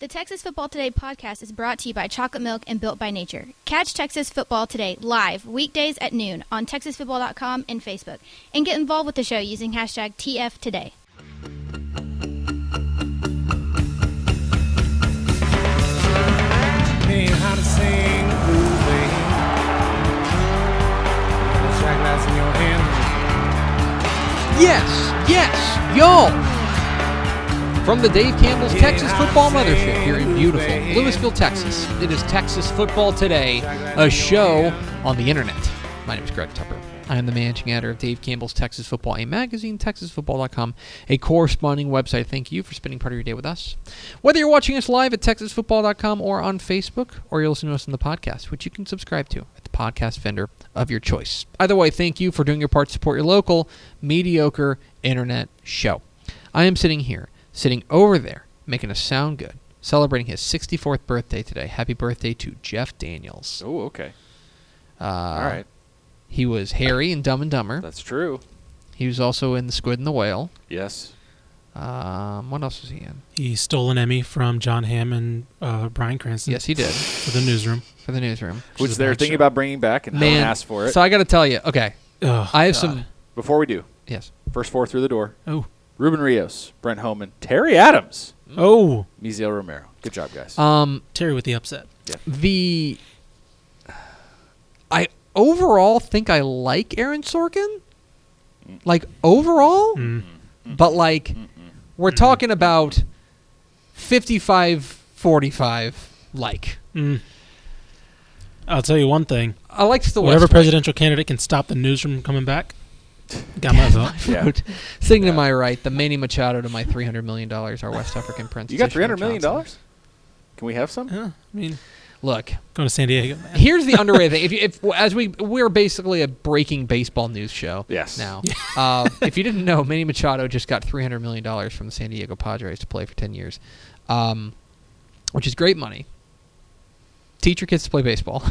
The Texas Football Today podcast is brought to you by Chocolate Milk and Built by Nature. Catch Texas Football Today live weekdays at noon on TexasFootball.com and Facebook, and get involved with the show using hashtag TFToday. Hey, how to sing the. Shot glass in your hand. Yes, yes, y'all. From the Dave Campbell's Texas Football Mothership here in beautiful Lewisville, Texas, it is Texas Football Today, a show on the internet. My name is Greg Tepper. I am the managing editor of Dave Campbell's Texas Football, a magazine, texasfootball.com, a corresponding website. Thank you for spending part of your day with us. Whether you're watching us live at texasfootball.com or on Facebook, or you're listening to us on the podcast, which you can subscribe to at the podcast vendor of your choice. Either way, thank you for doing your part to support your local, mediocre internet show. I am sitting here, sitting over there, making us sound good, celebrating his 64th birthday today. Happy birthday to Jeff Daniels. Oh, okay. Uh, All right. He was Harry in Dumb and Dumber. That's true. He was also in The Squid and the Whale. Yes. Um, what else was he in? He stole an Emmy from Jon Hamm and uh, Bryan Cranston Yes, he did for the newsroom. for the newsroom. Which is a they're thinking show. about bringing back, and no Man, asked for it. So I got to tell you. Okay, Oh, I have God. some. Before we do, Yes. first four through the door: Oh, Ruben Rios, Brent Homan, Terry Adams, oh, Miziel Romero. Good job, guys. Um, Terry with the upset. Yeah. The I overall think I like Aaron Sorkin. Like overall, Mm. but like we're talking about 55-45 like. Mm. I'll tell you one thing. I like the Whatever West Wing. presidential candidate can stop the news from coming back, got my vote. Yeah. Vote. Sitting to my right, the Manny Machado to my three hundred million dollars, our West African prince. you got three hundred million dollars? Can we have some? Yeah, I mean, Look, going to San Diego, man. here's the underrated thing. If, you, if as we we're basically a breaking baseball news show. Yes. Now, uh, if you didn't know, Manny Machado just got three hundred million dollars from the San Diego Padres to play for ten years, um, which is great money. Teach your kids to play baseball.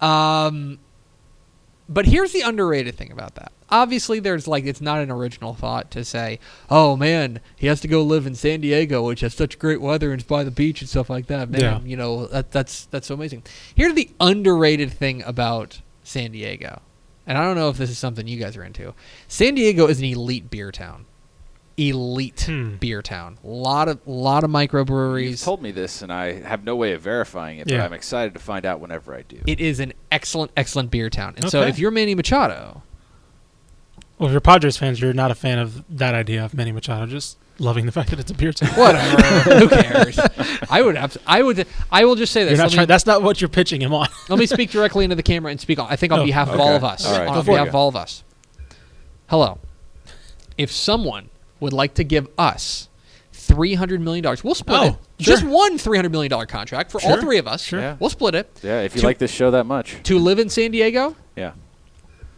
um, but here's the underrated thing about that. Obviously, there's like it's not an original thought to say, "Oh man, he has to go live in San Diego, which has such great weather and it's by the beach and stuff like that." Man, Yeah. you know that, that's that's so amazing. Here's the underrated thing about San Diego, and I don't know if this is something you guys are into. San Diego is an elite beer town, elite Hmm. beer town. lot of lot of You've told me this, and I have no way of verifying it, Yeah. but I'm excited to find out whenever I do. It is an excellent, excellent beer town. And so, if you're Manny Machado, Well, if you're Padres fans, you're not a fan of that idea of Manny Machado, just loving the fact that it's a beer town. whatever, who cares? I would, abs- I would, I will just say this. You're not Let me- trying, that's not what you're pitching him on. Let me speak directly into the camera and speak. I think on Oh, behalf of all of us. All right. On behalf of all of us. Hello. If someone would like to give us three hundred million dollars, we'll split Oh, it. Just one three hundred million dollar contract for all three of us. sure. Yeah. We'll split it yeah, if you To- like this show that much. to live in San Diego Yeah.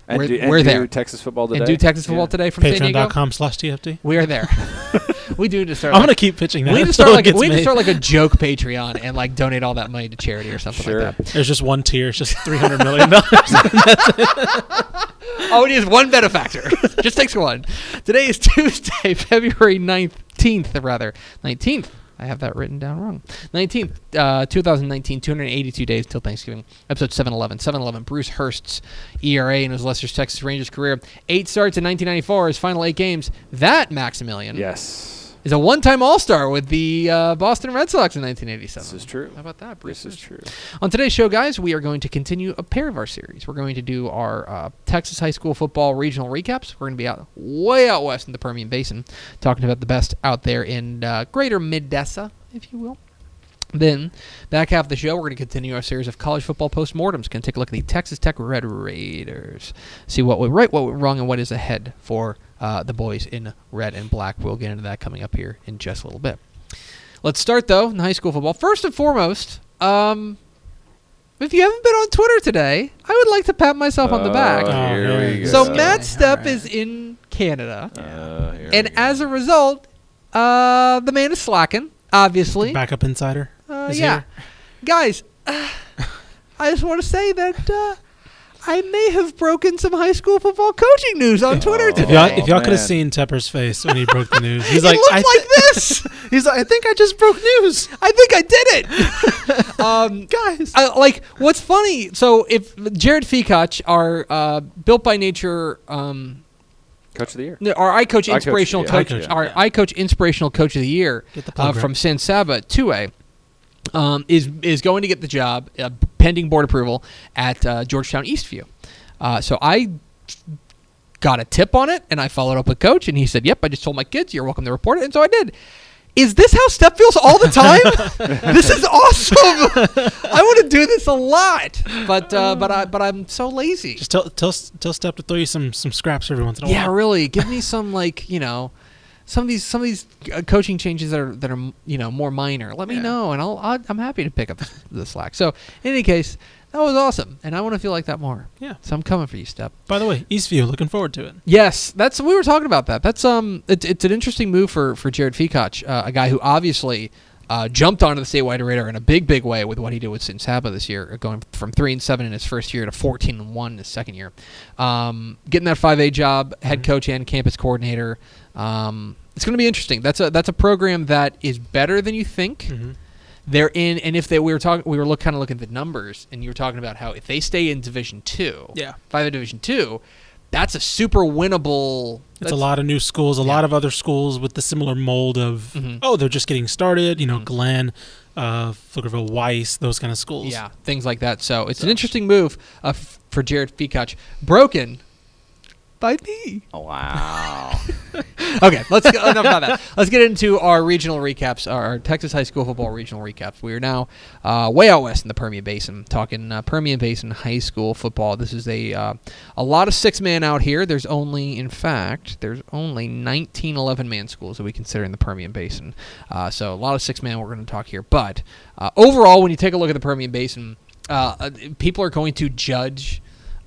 And We're- do, and we're do there. Texas football today. and do Texas football Yeah. today from San Diego. Patreon.com slash TFT. We are there. we do need to start. I'm like- going to keep pitching that. we need to start like we need to start like a joke Patreon and like donate all that money to charity or something Sure. like that. There's just one tier. It's just $300 million. All we need is one benefactor. Just takes one. Today is Tuesday, February 19th, rather. 19th. I have that written down wrong. 19th, uh, 2019, 282 days till Thanksgiving. Episode 711. 711, Bruce Hurst's ERA in his Lester's Texas Rangers career. Eight starts in 1994, his final eight games. That, Maximilian, Yes. Is a one time All Star with the uh, Boston Red Sox in 1987. This is true. How about that, Bruce? This is true. On today's show, guys, we are going to continue a pair of our series. We're going to do our uh, Texas high school football regional recaps. We're going to be out way out west in the Permian Basin, talking about the best out there in uh, greater Midessa, if you will. Then, back half of the show, we're going to continue our series of college football postmortems. Going to take a look at the Texas Tech Red Raiders, see what went right, what went wrong, and what is ahead for uh, the boys in red and black. We'll get into that coming up here in just a little bit. Let's start though in high school football. First and foremost, um, if you haven't been on Twitter today, I would like to pat myself on the back. Oh, Oh, here we go. so yeah. Matt All Stepp right. is in Canada, Uh, here and as a result, uh, the man is slacking. Obviously, Backup insider. uh, is yeah, here. guys, uh, I just want to say that uh, I may have broken some high school football coaching news on Twitter If today. y'all, Oh, if y'all could have seen Tepper's face when he broke the news, he's like, looked I like this. he's like, I think I just broke news. I think I did it. um, Guys. I, like what's funny? So if Jared Fikach, our uh, built by nature, um, Coach of the year. no, our I coach I coach, inspirational yeah, coach, I coach, our yeah. I coach inspirational coach of the year Get the uh, from Rick. San Saba two A. Um, is is going to get the job uh, pending board approval at uh, Georgetown Eastview. Uh, so I got a tip on it, and I followed up with coach, and he said, "Yep, I just told my kids you're welcome to report it," and so I did. Is this how Stepp feels all the time? this is awesome. I want to do this a lot, but uh, but I but I'm so lazy. Just tell tell tell Stepp to throw you some some scraps every once in a while. Yeah, really. Give me some like you know, some of these some of these uh, coaching changes that are that are you know more minor. Let me know, and I'll, I'll I'm happy to pick up the slack. So in any case, that was awesome, and I want to feel like that more. Yeah. So I'm coming for you, Stepp. By the way, Eastview, looking forward to it. Yes, that's we were talking about that. That's um, it's it's an interesting move for for Jared Fikach, uh, a guy who obviously. Uh, jumped onto the statewide radar in a big, big way with what he did with San Saba this year, uh, going from three and seven in his first year to fourteen and one in his second year. Um, getting that five A job, head coach and campus coordinator. Um, it's going to be interesting. That's a that's a program that is better than you think. Mm-hmm. They're in, and if they we were talking, we were look kind of looking at the numbers, and you were talking about how if they stay in Division Two, Yeah. five A Division Two, that's a super winnable. It's a lot of new schools, a Yeah. lot of other schools with the similar mold of, Mhm. oh, they're just getting started. You know, Mhm. Glenn, uh, Pflugerville, Weiss, those kind of schools. Yeah, things like that. So it's an interesting move uh, f- for Jared Fikach. Broken by me. Oh, wow. Okay, let's go, enough about that. Let's get into our regional recaps, our, our Texas high school football regional recaps. We are now uh, way out west in the Permian Basin, talking uh, Permian Basin high school football. This is a uh, a lot of six man out here. There's only, in fact, there's only 19 11 man schools that we consider in the Permian Basin. Uh, so a lot of six man we're going to talk here. But uh, overall, when you take a look at the Permian Basin, uh, people are going to judge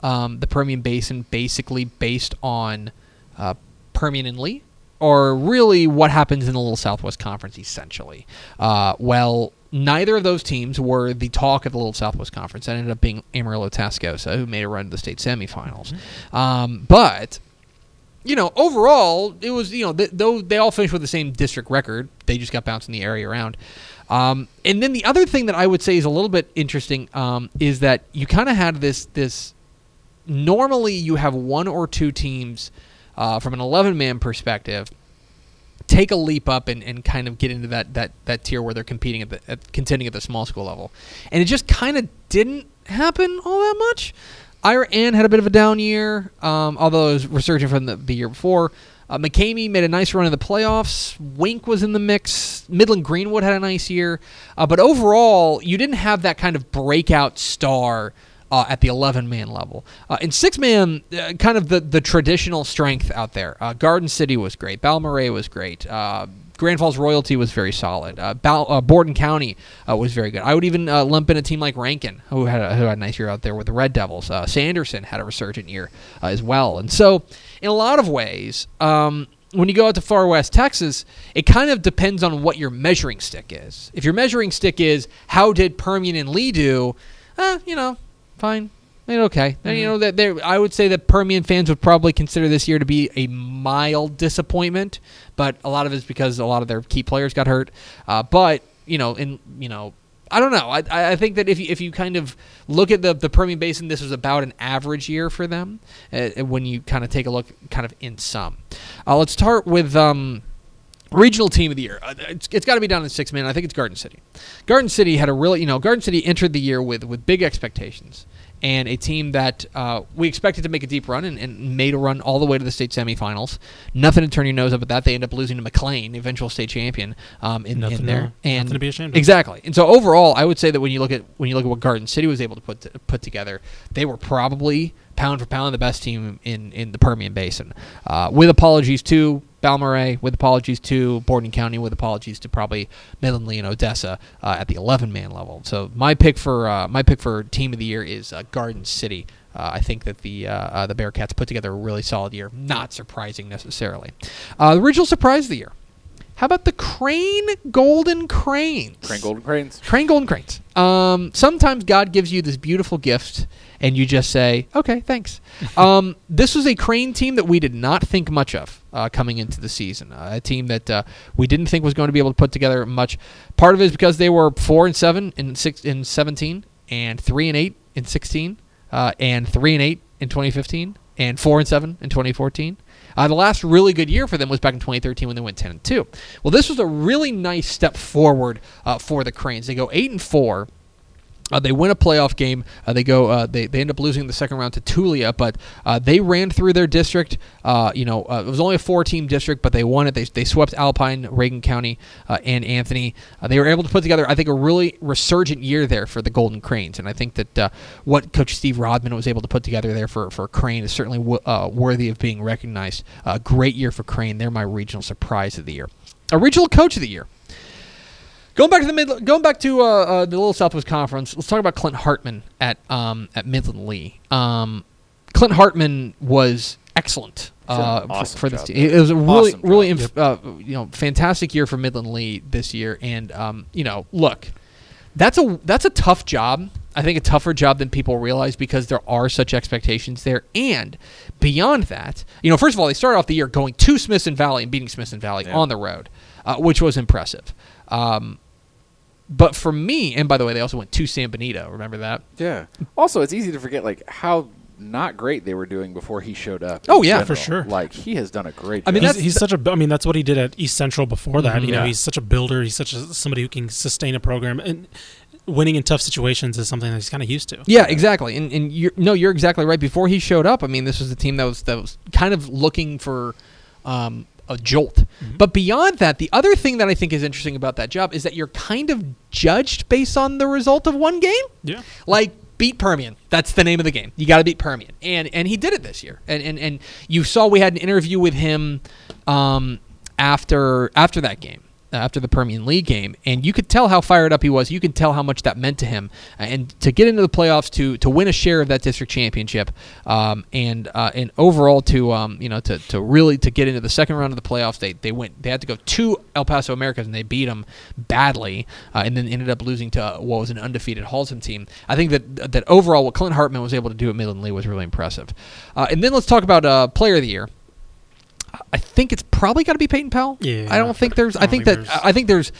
um, the Permian Basin basically based on uh, Permian and Lee, or really what happens in the Little Southwest Conference, essentially. Uh, well, neither of those teams were the talk of the Little Southwest Conference. That ended up being Amarillo Tascosa, who made a run to the state semifinals. Um, but you know, overall, it was you know, th- though they all finished with the same district record, they just got bounced in the area around. Um, and then the other thing that I would say is a little bit interesting um, is that you kind of had this this. Normally, you have one or two teams uh, from an 11 man perspective take a leap up and, and kind of get into that, that, that tier where they're competing at the at, contending at the small school level, and it just kind of didn't happen all that much. Iraan had a bit of a down year, um, although it was resurgent from the, the year before. Uh, McCamey made a nice run in the playoffs. Wink was in the mix. Midland Greenwood had a nice year, uh, but overall, you didn't have that kind of breakout star uh, at the 11 man level. Uh, in six man, uh, kind of the, the traditional strength out there. Uh, Garden City was great. Balmorhea was great. Uh, Grand Falls Royalty was very solid. Uh, uh, Borden County uh, was very good. I would even uh, lump in a team like Rankin, who had a, who had a nice year out there with the Red Devils. Sanderson had a resurgent year as well. And so, in a lot of ways, um, when you go out to far west Texas, it kind of depends on what your measuring stick is. If your measuring stick is how did Permian and Lee do, you know, fine. They did okay. And, you know that there, I would say that Permian fans would probably consider this year to be a mild disappointment, but a lot of it's because a lot of their key players got hurt. Uh, but you know, in you know, I don't know. I, I think that if you, if you kind of look at the the Permian Basin, this was about an average year for them. Uh, when you kind of take a look, kind of in sum. Uh, let's start with. Um, Regional team of the year. Uh, It's, it's got to be down in six man. I think it's Garden City. Garden City had a really, you know, Garden City entered the year with with big expectations and a team that uh, we expected to make a deep run and, and made a run all the way to the state semifinals. Nothing to turn your nose up at that. They end up losing to McLean, eventual state champion, um, in, in there. to- and nothing to be ashamed of. Exactly. And so overall, I would say that when you look at when you look at what Garden City was able to put to, put together, they were probably pound for pound the best team in in the Permian Basin. Uh, with apologies to Balmorhea, with apologies to Borden County, with apologies to probably Midland Lee and Odessa uh, at the 11 man level. So my pick for uh, my pick for team of the year is uh, Garden City. Uh, I think that the uh, uh, the Bearcats put together a really solid year. Not surprising necessarily. The original surprise of the year. How about the Crane Golden Cranes? Crane Golden Cranes. Crane Golden Cranes. Um, sometimes God gives you this beautiful gift, and you just say, "Okay, thanks." um, this was a Crane team that we did not think much of uh, coming into the season. Uh, a team that uh, we didn't think was going to be able to put together much. Part of it is because they were four and seven in six in seventeen, and three and eight in sixteen, uh, and three and eight in twenty fifteen, and four and seven in twenty fourteen. Uh, the last really good year for them was back in 2013 when they went 10 and 2. Well, this was a really nice step forward uh, for the Cranes. They go 8 and 4. Uh, they win a playoff game. Uh, they go. Uh, they, they end up losing the second round to Tulia, but uh, they ran through their district. Uh, you know, uh, it was only a four-team district, but they won it. They, they swept Alpine, Reagan County, and Anthony. they were able to put together, I think, a really resurgent year there for the Golden Cranes. And I think that what Coach Steve Rodman was able to put together there for for Crane is certainly w- worthy of being recognized. A great year for Crane. They're my regional surprise of the year. A regional coach of the year. Going back to the mid, going back to uh, uh, the Little Southwest Conference, let's talk about Clint Hartman at um, at Midland Lee. Um, Clint Hartman was excellent uh, awesome for, for this job, team. It was a really, Awesome really, inf- uh, you know, fantastic year for Midland Lee this year. And um, you know, look, that's a that's a tough job. I think a tougher job than people realize because there are such expectations there. And beyond that, you know, first of all, they started off the year going to Smithson Valley and beating Smithson Valley Yeah. on the road, uh, which was impressive. Um, but for me, and by the way, they also went to San Benito. Remember that? Yeah. Also, it's easy to forget like how not great they were doing before he showed up. Oh, in yeah, for sure. Like he has done a great. I mean, job. he's, that's- he's such a. I mean, that's what he did at East Central before that. Mhm. You know, Yeah. he's such a builder. He's such a, somebody who can sustain a program, and winning in tough situations is something that he's kind of used to. Yeah, exactly. And and you're, no, you're exactly right. Before he showed up, I mean, this was the team that was that was kind of looking for um, a jolt. But beyond that, the other thing that I think is interesting about that job is that you're kind of judged based on the result of one game. Yeah. Like beat Permian. That's the name of the game. You got to beat Permian, and and he did it this year. And and and you saw we had an interview with him um, after after that game. Uh, After the Permian Lee game, and you could tell how fired up he was. You could tell how much that meant to him, Uh, and to get into the playoffs, to to win a share of that district championship, um, and uh, and overall to um, you know to, to really to get into the second round of the playoffs, they they went they had to go to El Paso Americas and they beat them badly, uh, and then ended up losing to what was an undefeated Halston team. I think that that overall what Clint Hartman was able to do at Midland Lee was really impressive. Uh, and then let's talk about uh, Player of the Year. I think it's probably got to be Peyton Powell. Yeah. I don't think there's. I I, think, think that I think there's.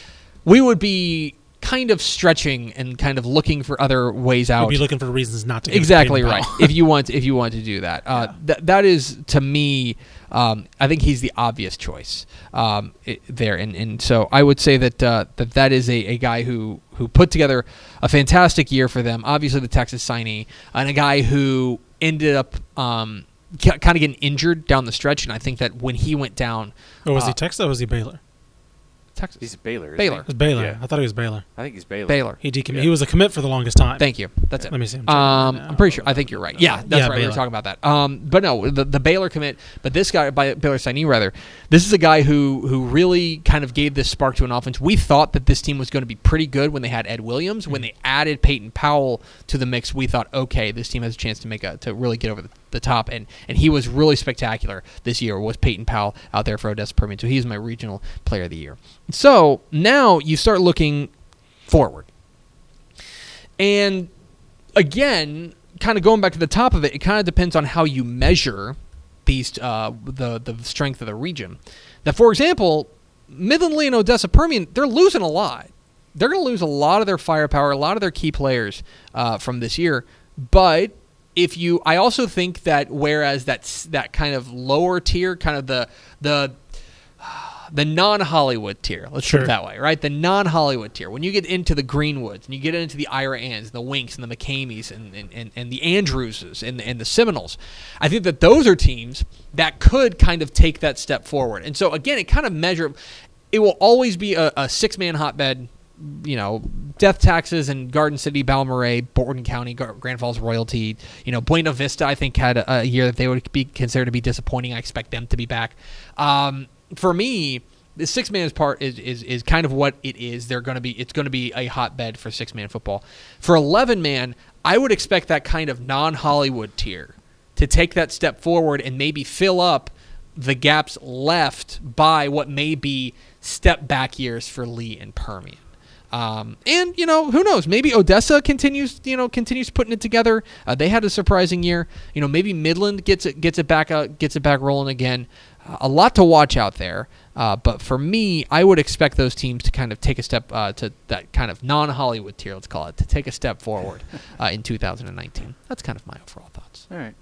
We would be kind of stretching and kind of looking for other ways out. Out. be looking for reasons not to. give it to exactly right. If you want, if you want to do that, uh, that that is to me. Um, I think he's the obvious choice um, there, and, and so I would say that uh, that that is a, a guy who who put together a fantastic year for them. Obviously, the Texas signee, and a guy who ended up um, kind of getting injured down the stretch. And I think that when he went down, oh, was uh, he Texas or was he Baylor? Texas, he's Baylor. isn't Baylor. It Baylor. Yeah. I thought he was Baylor. I think he's Baylor. Baylor. He decommitted. Yeah. He was a commit for the longest time. Thank you. That's it. Let me see. I'm Um, I'm pretty sure. I think you're right. Yeah, that's Yeah, right. We were talking about that. Um, but no, the, the Baylor commit. But this guy, by Baylor signee rather, this is a guy who who really kind of gave this spark to an offense. We thought that this team was going to be pretty good when they had Ed Williams. When they added Peyton Powell to the mix, we thought, okay, this team has a chance to make a to really get over the, the top. And and he was really spectacular this year. Was Peyton Powell out there for Odessa Permian? So he's my regional player of the year. So now you start looking forward. And again, kind of going back to the top of it, it kind of depends on how you measure these uh, the the strength of the region. Now, for example, Midland Lee and Odessa Permian, they're losing a lot. They're going to lose a lot of their firepower, a lot of their key players uh, from this year. But if you, I also think that whereas that's that kind of lower tier, kind of the the the non-Hollywood tier. Let's put it that way, right? The non-Hollywood tier. When you get into the Greenwoods and you get into the Iraans, the Winks, and the McCameys, and, and, and, and the Andrewses, and, and the Seminoles, I think that those are teams that could kind of take that step forward. And so, again, it kind of measure. It will always be a, a six-man hotbed. You know, death taxes and Garden City, Balmorhea, Borden County, Gar- Grand Falls Royalty. You know, Buena Vista. I think had a, a year that they would be considered to be disappointing. I expect them to be back. Um, for me, the six man part is, is is kind of what it is. They're going to be. It's going to be a hotbed for six man football. For eleven man, I would expect that kind of non Hollywood tier to take that step forward and maybe fill up the gaps left by what may be step back years for Lee and Permian. Um, and you know who knows? Maybe Odessa continues, you know, continues putting it together. Uh, they had a surprising year. You know, maybe Midland gets it gets it back out, gets it back rolling again. Uh, a lot to watch out there. Uh, but for me, I would expect those teams to kind of take a step uh, to that kind of non-Hollywood tier, let's call it, to take a step forward uh, in 2019. That's kind of my overall thoughts. All right.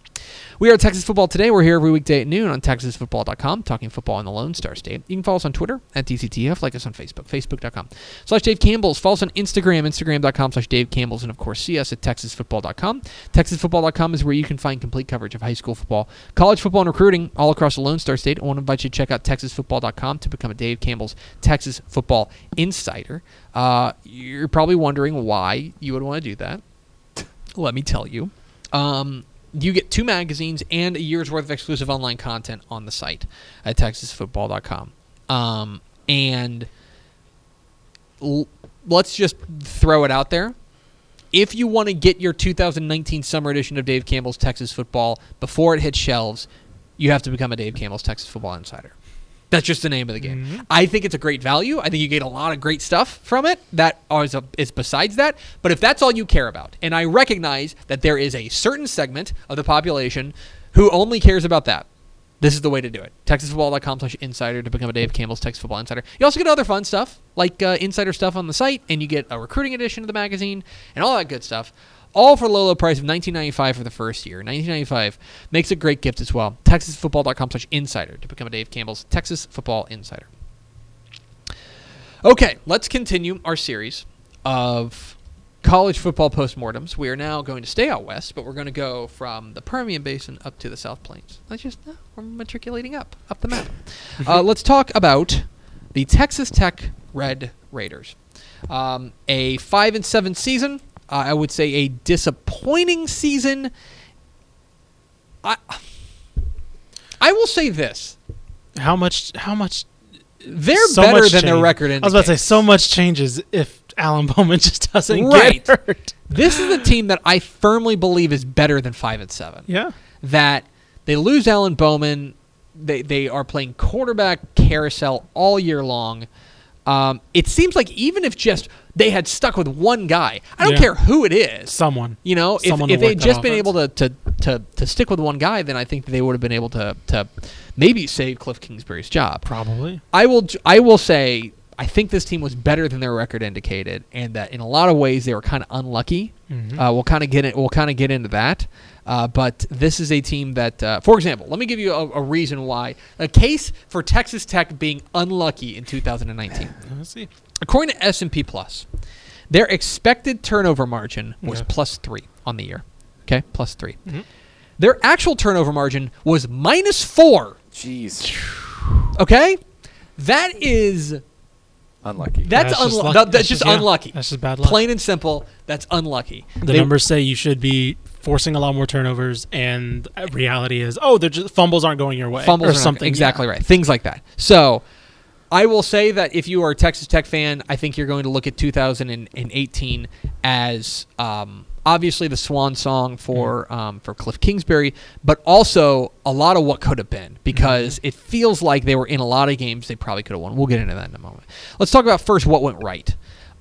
We are Texas Football Today. We're here every weekday at noon on TexasFootball.com, talking football in the Lone Star State. You can follow us on Twitter at TCTF, like us on Facebook, Facebook.com slash Dave Campbell's. Follow us on Instagram, Instagram.com slash Dave Campbell's, and of course, see us at TexasFootball.com. TexasFootball.com is where you can find complete coverage of high school football, college football, and recruiting all across the Lone Star State. I want to invite you to check out TexasFootball.com to become a Dave Campbell's Texas Football Insider. Uh, you're probably wondering why you would want to do that. Let me tell you. Um, you get two magazines and a year's worth of exclusive online content on the site at texasfootball.com. Um, and l- let's just throw it out there. If you want to get your 2019 summer edition of Dave Campbell's Texas Football before it hits shelves, you have to become a Dave Campbell's Texas Football Insider. That's just the name of the game. I think it's a great value. I think you get a lot of great stuff from it. That is, a, is besides that. But if that's all you care about, and I recognize that there is a certain segment of the population who only cares about that, this is the way to do it. TexasFootball.com slash insider to become a Dave Campbell's Texas Football Insider. You also get other fun stuff, like uh, insider stuff on the site, and you get a recruiting edition of the magazine and all that good stuff. All for a low, low price of $19.95 for the first year. $19.95 makes a great gift as well. TexasFootball.com slash insider to become a Dave Campbell's Texas Football Insider. Okay, let's continue our series of college football postmortems. We are now going to stay out west, but we're going to go from the Permian Basin up to the South Plains. Let's just uh, we're matriculating up up the map. uh, let's talk about the Texas Tech Red Raiders. Um, a five and seven season. Uh, I would say a disappointing season. I I will say this: How much? How much? they're so better than their change. record. I was about to say so much changes if Alan Bowman just doesn't Right. get hurt. This is a team that I firmly believe is better than five and seven. Yeah. That they lose Alan Bowman, they they are playing quarterback carousel all year long. Um, it seems like even if just they had stuck with one guy, I don't Yeah. care who it is. Someone. You know, if, Someone if will they work had just been able to, to, to, to stick with one guy, then I think they would have been able to, to maybe save Cliff Kingsbury's job. Probably. I will I will say I think this team was better than their record indicated, and that in a lot of ways they were kind of unlucky. Mhm. Uh, we'll kind of get it. We'll kind of get into that. Uh, but this is a team that, uh, for example, let me give you a, a reason why a case for Texas Tech being unlucky in 2019. Let's see. According to S&P Plus, their expected turnover margin was Okay. plus three on the year. Okay, plus 3 Mhm. Their actual turnover margin was minus four. Jeez. Okay, that is Unlucky. that's, That's just unlu- that's, that's just just- yeah, unlucky. that's just bad luck. Plain and simple. That's unlucky. The They- numbers say you should be forcing a lot more turnovers, and reality is, oh, they're just fumbles aren't going your way, fumbles or are not- something. exactly yeah. right. Things like that. So, I will say that if you are a Texas Tech fan, I think you're going to look at 2018 as um, obviously the swan song for Mm-hmm. um, for Cliff Kingsbury, but also a lot of what could have been because Mm-hmm. it feels like they were in a lot of games they probably could have won. We'll get into that in a moment. Let's talk about first what went right.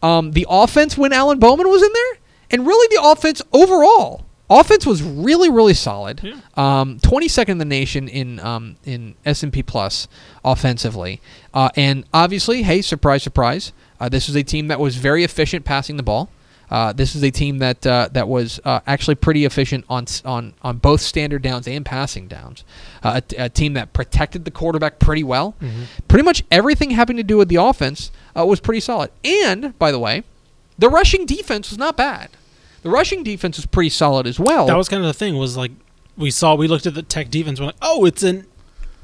Um, the offense when Alan Bowman was in there, and really the offense overall. Offense was really, really solid. Yeah. Um, 22nd in the nation in um, in S and P plus offensively, uh, and obviously, hey, surprise, surprise, uh, this was a team that was very efficient passing the ball. Uh, this is a team that uh, that was uh, actually pretty efficient on on on both standard downs and passing downs. Uh, a, a team that protected the quarterback pretty well. Pretty much everything having to do with the offense uh, was pretty solid. And by the way, the rushing defense was not bad. The rushing defense was pretty solid as well. That was kind of the thing. Was like we saw, we looked at the Tech defense. We're like, oh, it's an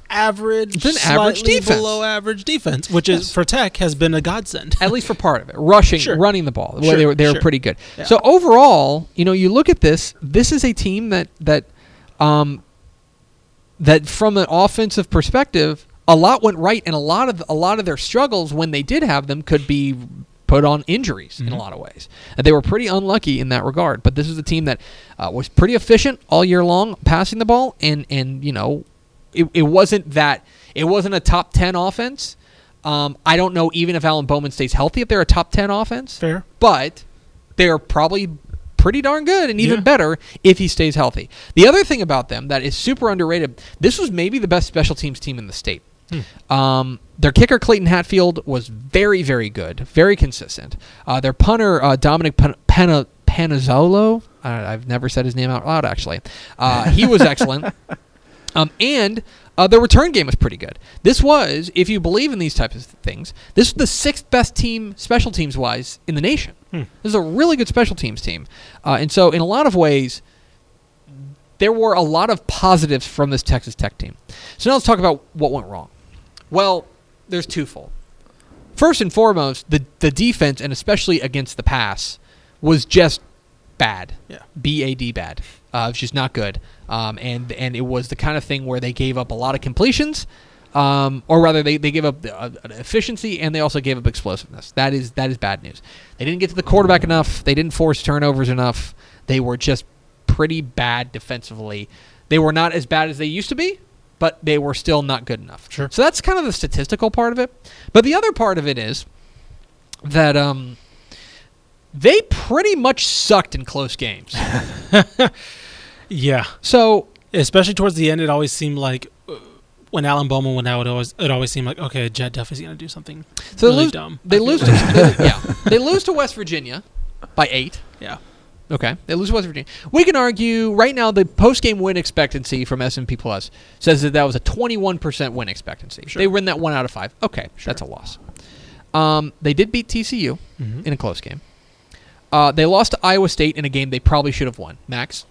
average, It's an average defense. below average defense, which is for Tech has been a godsend. at least for part of it, rushing, Sure. running the ball. Sure, they were they were sure. pretty good. Yeah. So overall, you know, you look at this. This is a team that that um, that from an offensive perspective, a lot went right, and a lot of a lot of their struggles when they did have them could be put on injuries in a Mhm. lot of ways. And they were pretty unlucky in that regard. But this is a team that uh, was pretty efficient all year long passing the ball, and and you know it, it wasn't that it wasn't a top ten offense. Um, I don't know even if Alan Bowman stays healthy if they're a top ten offense, Fair. but they're probably pretty darn good and even Yeah. better if he stays healthy. The other thing about them that is super underrated, this was maybe the best special teams team in the state. Um, their kicker Clayton Hatfield was very, very good, very consistent. Uh, their punter uh, Dominic Pan- Pana- Panazzolo, uh, I've never said his name out loud actually. Uh, he was excellent, um, and uh, their return game was pretty good. This was, if you believe in these types of things, this was the sixth best team special teams wise in the nation. This is a really good special teams team, uh, and so in a lot of ways there were a lot of positives from this Texas Tech team. So now let's talk about what went wrong. Well, there's twofold. First and foremost, the the defense and especially against the pass was just bad. Yeah. B A D bad. Uh, just not good. Um, and and it was the kind of thing where they gave up a lot of completions, um, or rather they, they gave up uh, efficiency and they also gave up explosiveness. That is that is bad news. They didn't get to the quarterback enough. They didn't force turnovers enough. They were just pretty bad defensively. They were not as bad as they used to be, but they were still not good enough. Sure. So that's kind of the statistical part of it. But the other part of it is that um, they pretty much sucked in close games. Yeah. so Especially towards the end, it always seemed like uh, when Alan Bowman went out, it always it always seemed like okay, Jet Duff is going to do something so really they lose. dumb. They lose. To, they- yeah, they lose to West Virginia by eight. yeah. Okay, they lose to West Virginia. We can argue right now the post-game win expectancy from S&P Plus says that that was a 21% win expectancy. Sure. They win that one out of five. Okay, that's a loss. Um, they did beat TCU Mhm. in a close game. Uh, they lost to Iowa State in a game they probably should have won. Max,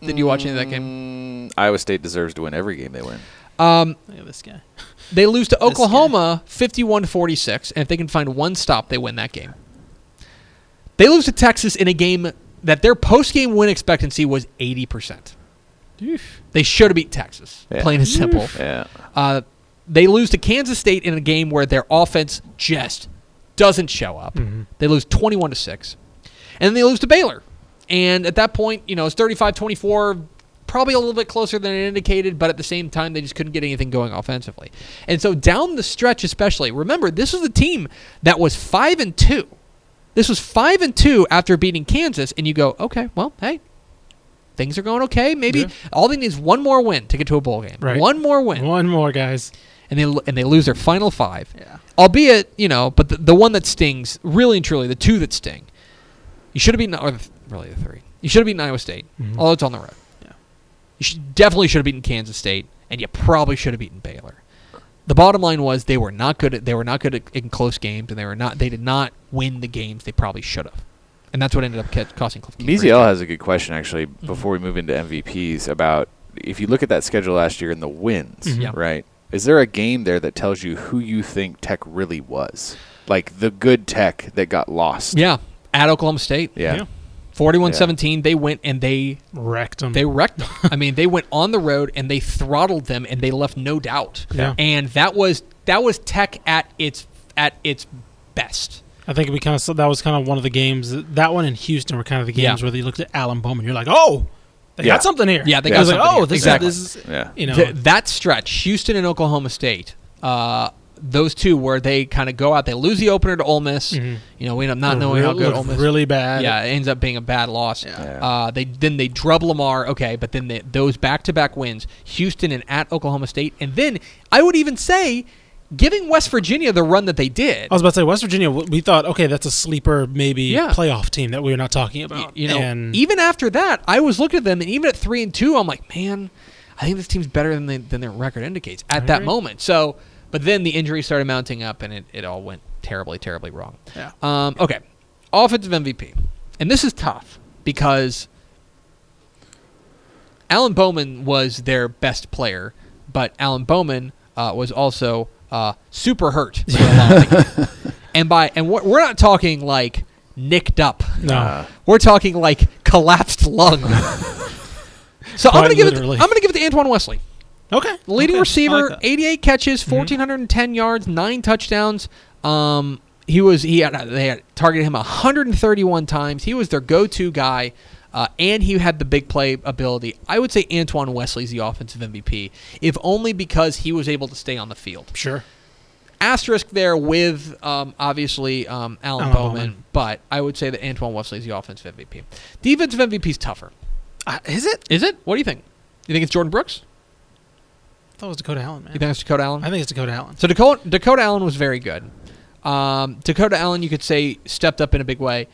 did you watch any of that game? Mm, Iowa State deserves to win every game they win. Um, Look at this guy. They lose to Oklahoma 51 to 46, and if they can find one stop, they win that game. They lose to Texas in a game that their post game win expectancy was 80%. They should have beat Texas, Yeah. plain and simple. Yeah. Uh, they lose to Kansas State in a game where their offense just doesn't show up. Mhm. They lose 21 to 6. And then they lose to Baylor. And at that point, you know, it's 35-24, probably a little bit closer than it indicated, but at the same time they just couldn't get anything going offensively. And so down the stretch especially, remember this was a team that was 5 and 2. This was 5 and 2 after beating Kansas and you go, "Okay, well, hey, things are going okay. Maybe Yeah. all they need is one more win to get to a bowl game. Right. One more win." One more, guys. and they and they lose their final five. Yeah. Albeit, you know, but the, the one that stings, really and truly, the two that sting. You should have beaten, or the, really the three. You should have beaten Iowa State, Mhm. although it's on the road. Yeah. You should, definitely should have beaten Kansas State, and you probably should have beaten Baylor. The bottom line was they were not good. At, they were not good at, in close games, and they were not. They did not win the games they probably should have, and that's what ended up ca- costing Cliff Kingsbury. Has a good question actually Mm-hmm. before we move into MVPs about if you look at that schedule last year and the wins, Mm-hmm. Yeah. right? Is there a game there that tells you who you think Tech really was? Like the good Tech that got lost. Yeah, at Oklahoma State, Yeah. Yeah. 41-17, They went and they Wrecked them. They wrecked them. I mean, they went on the road and they throttled them and they left no doubt. Yeah. And that was that was Tech at its at its best. I think we kind of saw that was kind of one of the games. That one in Houston were kind of the Yeah. games where they looked at Alan Bowman. You're like, oh, they Yeah. got something here. Yeah, they I got was like, something oh, here. this Exactly. is this is Yeah. you know. Th- that stretch, Houston and Oklahoma State, uh, those two where they kind of go out, they lose the opener to Ole Miss. Mhm. You know, we end up not knowing how good looked Ole Miss. really bad. yeah, it ends up being a bad loss. Yeah. Yeah. Uh, they then they drub Lamar, okay, but then they, those back-to-back wins, Houston and at Oklahoma State, and then I would even say giving West Virginia the run that they did. I was about to say West Virginia. We thought, okay, that's a sleeper, maybe Yeah. playoff team that we were not talking Y- about. you know, and even after that, I was looking at them, and even at three and two, I'm like, man, I think this team's better than they, than their record indicates at I that agree. moment. So, but then the injuries started mounting up, and it, it all went terribly, terribly wrong. yeah, Um, okay, offensive MVP, and this is tough because Alan Bowman was their best player, but Alan Bowman uh, was also uh, super hurt for a lot of the game. and by and we're, we're not talking like nicked up. no, Uh, We're talking like collapsed lung. so I'm gonna give it. I'm gonna give it to Antoine Wesley, okay, leading okay. Receiver, like 88 catches, Mhm. 1410 yards, nine touchdowns. Um, he was he had they had targeted him 131 times. He was their go-to guy. uh, and he had the big play ability. I would say Antoine Wesley's the offensive MVP, if only because he was able to stay on the field. Sure. Asterisk there with um, obviously um, Alan Alan Bowman, Bowman. but I would say that Antoine Wesley's the offensive MVP. Defensive MVP is tougher. Uh, is it? Is it? What do you think? You think it's Jordan Brooks? I thought it was Dakota Allen, man. You think it's Dakota Allen? I think it's Dakota Allen. So Dakota, Dakota Allen was very good. Um, Dakota Allen, you could say, stepped up in a big way.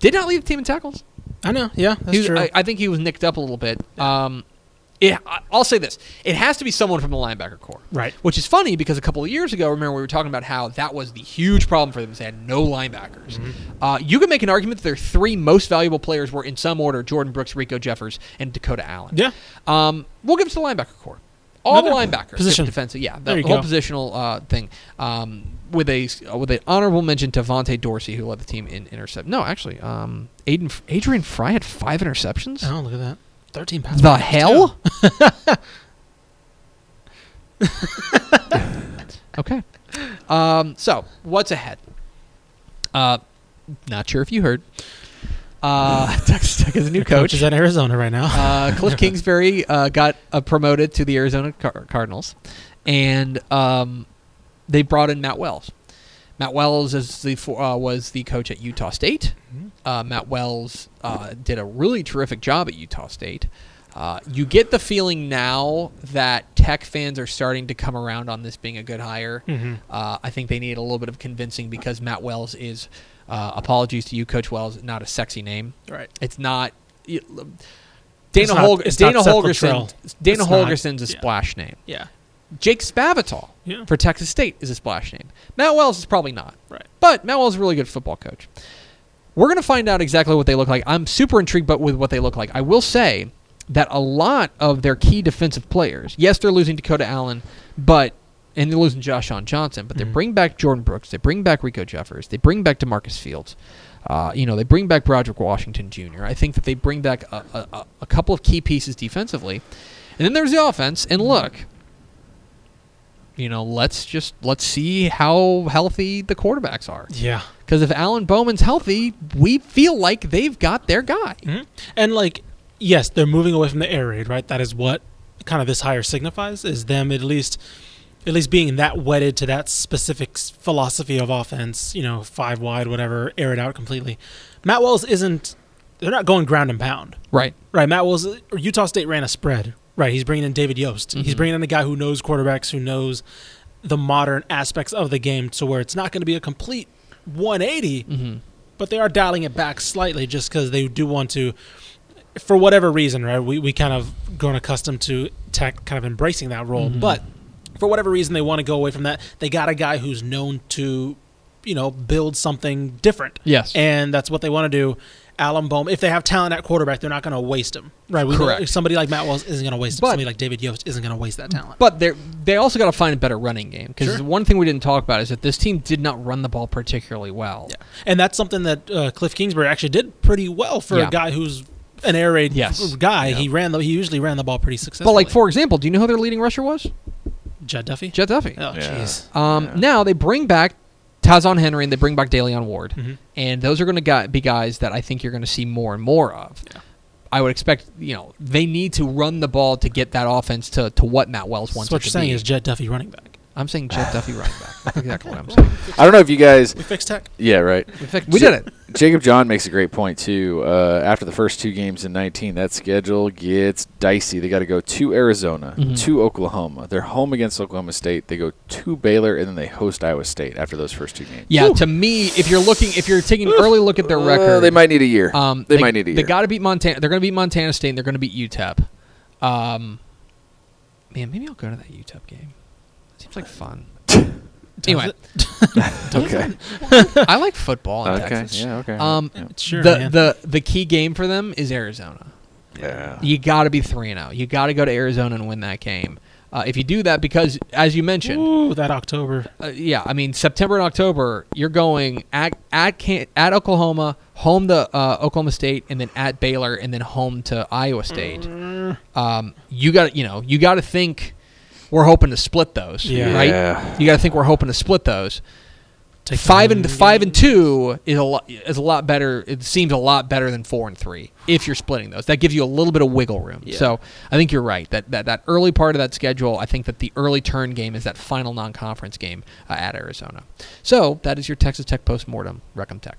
Did not lead the team in tackles. I know. Yeah, that's He was- true. I, I think he was nicked up a little bit. Um, it, I- I'll say this: it has to be someone from the linebacker corps, right. which is funny because a couple of years ago, remember we were talking about how that was the huge problem for them. is They had no linebackers. Mm-hmm. Uh, you can make an argument that their three most valuable players were in some order: Jordan Brooks, Rico Jeffers, and Dakota Allen. Yeah. Um, we'll give it to the linebacker corps. All the linebackers, position. defensive, yeah, the whole go. positional uh, thing. Um, with a with an honorable mention to Vontae Dorsey, who led the team in intercept. No, actually, um, Aiden Adrian Frye had five interceptions. Oh, look at that. 13 pass The hell? okay. Um, so, what's ahead? Uh, not sure if you heard. Uh, Texas Tech is a new. Coach coach. is at Arizona right now. Uh, Cliff Kingsbury uh, got uh, promoted to the Arizona Car- Cardinals, and um, they brought in Matt Wells. Matt Wells is the fo- uh, was the coach at Utah State. Uh, Matt Wells uh, did a really terrific job at Utah State. Uh, you get the feeling now that Tech fans are starting to come around on this being a good hire. Mhm. Uh, I think they need a little bit of convincing because Matt Wells is, uh, apologies to you, Coach Wells, not a sexy name. right. It's not. y- Dana, not- Holg- it's Dana not Holgorsen. Dana It's not. Holgorsen's a Yeah. splash name. Yeah. Jake Spavital Yeah. for Texas State is a splash name. Matt Wells is probably not. Right. But Matt Wells is a really good football coach. We're going to find out exactly what they look like. I'm super intrigued but with what they look like. I will say that a lot of their key defensive players, yes, they're losing Dakota Allen, but and they're losing Josh Sean Johnson, but they Mhm. bring back Jordan Brooks, they bring back Rico Jeffers, they bring back Demarcus Fields. Uh, you know, they bring back Broderick Washington Jr. I think that they bring back a, a, a- couple of key pieces defensively. And then there's the offense. And look, you know, let's just let's see how healthy the quarterbacks are. Yeah. Because if Alan Bowman's healthy, we feel like they've got their guy. Mhm. And like, yes, they're moving away from the air raid, right? That is what kind of this hire signifies is them at least, at least being that wedded to that specific philosophy of offense. You know, five wide, whatever, air it out completely. Matt Wells isn't. They're not going ground and pound, Right. right? Matt Wells, Utah State ran a spread, right? He's bringing in David Yost. He's Mhm. bringing in a guy who knows quarterbacks, who knows the modern aspects of the game, to where it's not going to be a complete 180 Mm-hmm. but they are dialing it back slightly just because they do want to for whatever reason right we, we kind of grown accustomed to tech kind of embracing that role Mhm. but for whatever reason they want to go away from that they got a guy who's known to you know build something different Yes. and that's what they want to do Alan Bowman, if they have talent at quarterback, they're not going to waste him. Right? We know Correct. somebody like Matt Wells isn't going to waste him. Somebody like David Yost isn't going to waste that talent. But they they also got to find a better running game because Sure. one thing we didn't talk about is that this team did not run the ball particularly well. Yeah. And that's something that uh, Cliff Kingsbury actually did pretty well for Yeah. a guy who's an air raid Yes. guy. Yeah. He ran the he usually ran the ball pretty successfully. But like for example, do you know who their leading rusher was? Jett Duffey. Jett Duffey. Oh Yeah. jeez. Um, Yeah. Now they bring back Ta'Zhawn Henry and they bring back Da'Leon Ward, Mhm. and those are going to be guys that I think you're going to see more and more of. Yeah. I would expect you know they need to run the ball to get that offense to, to what Matt Wells wants. So what to you're saying be. is Jett Duffey running back. I'm saying Jeff Duffy running back. That's exactly what I'm saying. I don't know if you guys. We fixed tech. Yeah, right. In fact, we did it. Jacob John makes a great point too. Uh, after the first two games in 19, that schedule gets dicey. They got to go to Arizona, Mhm. to Oklahoma. They're home against Oklahoma State. They go to Baylor, and then they host Iowa State after those first two games. Yeah, to me, if you're looking, if you're taking an early look at their Uh, record, they might need a year. Um, they, might need a year. They got to beat Montana. They're going to beat Montana State. and They're going to beat UTEP. Um, man, maybe I'll go to that UTEP game. Seems like fun. anyway, okay. I like football in okay. Texas. Yeah. Okay. Um, Yeah. Sure. the man. the the key game for them is Arizona. yeah. You got to be three and zero. You got to go to Arizona and win that game. Uh, if you do that, because as you mentioned, Ooh, that October. uh, yeah, I mean September and October, you're going at at Can- at Oklahoma, home to uh, Oklahoma State, and then at Baylor, and then home to Iowa State. Um, you got you know you got to think we're hoping to split those, Yeah. right? Yeah. You got to think we're hoping to split those. Take five and home five and two is a lot is a lot better. It seems a lot better than four and three if you're splitting those. That gives you a little bit of wiggle room. Yeah. So I think you're right that, that that early part of that schedule. I think that the early turn game is that final non-conference game uh, at Arizona. So that is your Texas Tech postmortem Recom Tech.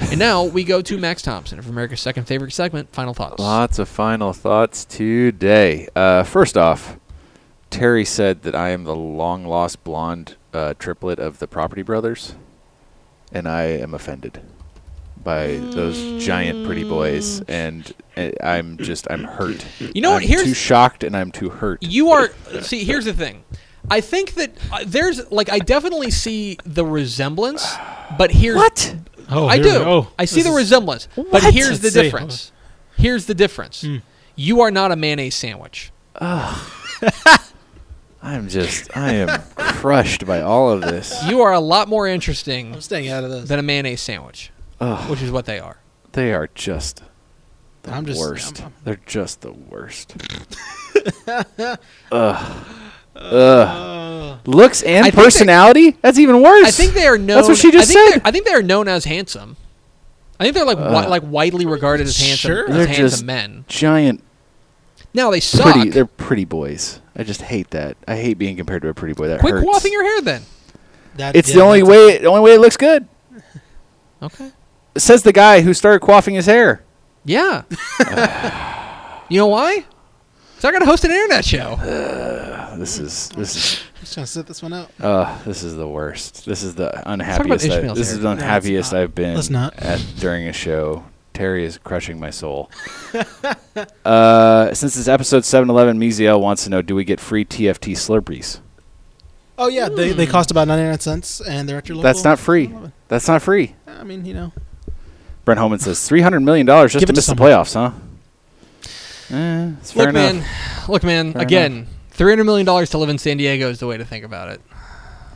And now we go to Max Thompson of America's second favorite segment. Final thoughts. Lots of final thoughts today. Uh, first off, Terry said that I am the long lost blonde uh, triplet of the Property Brothers, and I am offended by those giant pretty boys, and uh, I'm just I'm hurt. You know what? I'm Here's- too shocked, and I'm too hurt. You are see. Here's the thing. I think that uh, there's like I definitely see the resemblance, but here's what? Oh, I here do. we go. I see This the is- resemblance, but What? here's the Let's see. difference. Here's the difference. Hmm. You are not a mayonnaise sandwich. I'm just I am crushed by all of this. You are a lot more interesting I'm staying out of this. than a mayonnaise sandwich, Ugh, which is what they are. they are just the I'm just- worst. I'm- They're just the worst. Ugh. Ugh. Looks and I think they- personality? That's even worse. I think they are known. That's what she just I think said. they're- I think they are known as handsome. I think they're like wi- like widely regarded as handsome, Sure. as They're handsome just men. giant, Now they suck. pretty. They're pretty boys. I just hate that. I hate being compared to a pretty boy. That Quit hurts. quaffing your hair then. That- It's yeah, the only that's- way. The only way it looks good. Okay. Says the guy who started quaffing his hair. Yeah. you know why? Because I got to host an internet show. This is this is Just gonna sit this one out. uh this is the worst. This is the unhappiest. I, Ishmael's this hair. is the No, it's unhappiest not. I've been Let's not. at during a show. Terry is crushing my soul. uh, since it's episode 711, Miziel wants to know: Do we get free TFT Slurpees? Oh yeah, they, they cost about ninety nine cents, and they're at your local. That's not free. That's not free. I mean, you know, Brent Holman says three hundred million dollars just Give to it to miss the someone. playoffs, huh? Eh, it's fair Look, enough. man. Look, man. Fair again, three hundred million dollars to live in San Diego is the way to think about it.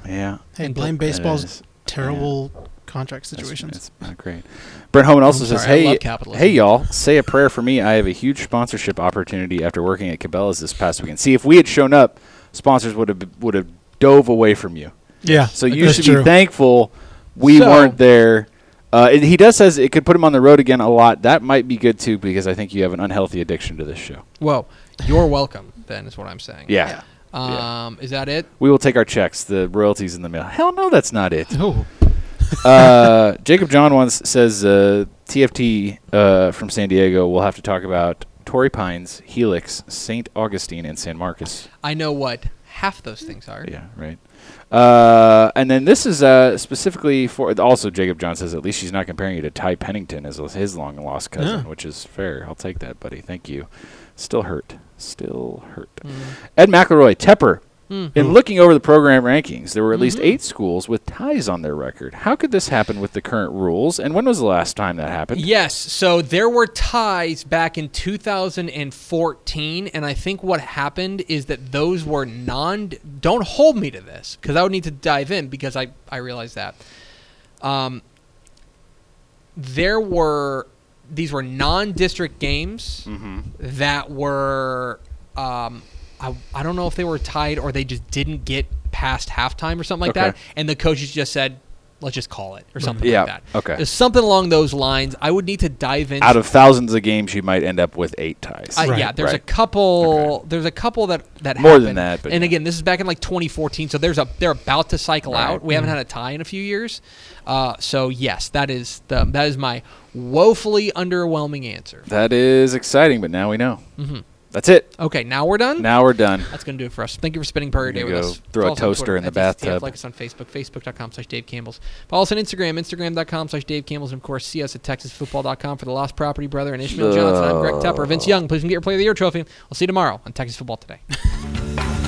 Yeah. hey, And blame baseball's is. terrible contract It's- situations. It's, not great. Brent Holman also I'm says, sorry, "Hey, hey, y'all, say a prayer for me. I have a huge sponsorship opportunity after working at Cabela's this past weekend. See, if we had shown up, sponsors would have would have dove away from you. yeah, So you should true. be thankful we So- weren't there." Uh, and he does says it could put him on the road again a lot. That might be good too because I think you have an unhealthy addiction to this show. Well, you're welcome. Then is what I'm saying. Yeah. Um, is that it? We will take our checks, the royalties in the mail. Hell no, that's not it. Oh, uh, Jacob John once says uh, TFT uh, from San Diego. We'll have to talk about Torrey Pines, Helix, St. Augustine, and San Marcos. I know what half those things are. Yeah, right. Uh, and then this is uh, specifically for also Jacob John says at least she's not comparing you to Ty Pennington as his long lost cousin, Yeah. which is fair. I'll take that, buddy. Thank you. Still hurt. Still hurt. Mm. Ed McElroy, Tepper. In looking over the program rankings, there were at least Mhm. eight schools with ties on their record. How could this happen with the current rules? And when was the last time that happened? Yes, so there were ties back in 2014, and I think what happened is that those were non. Don't hold me to this because I would need to dive in because I I realize that. Um, there were these were non-district games Mm-hmm. that were um, I, I don't know if they were tied or they just didn't get past halftime or something like that and the coaches just said let's just call it or something Yeah, like that okay. There's something along those lines i would need to dive in Out of thousands of games, you might end up with eight ties. uh, Right, yeah there's a right. couple there's a couple that that More than that, but and yeah. again this is back in like 2014 so there's a they're about to cycle Right. out we haven't had a tie in a few years uh, so yes that is the that is my woefully underwhelming answer that is exciting, but now we know. Mhm. That's it. okay now we're done Now we're done. That's going to do it for us. Thank you for spending part of your day with us. throw a Follow on toaster in the bathtub. Like us on Facebook, facebook.com slash Dave Campbell's. Follow us on Instagram, instagram.com slash Dave Campbell's. And, of course, see us at texasfootball.com for the Lost Property Brother and Ishmael Johnson. I'm Greg Tepper. Vince Young, please get your Player of the Year trophy. We'll see you tomorrow on Texas Football Today.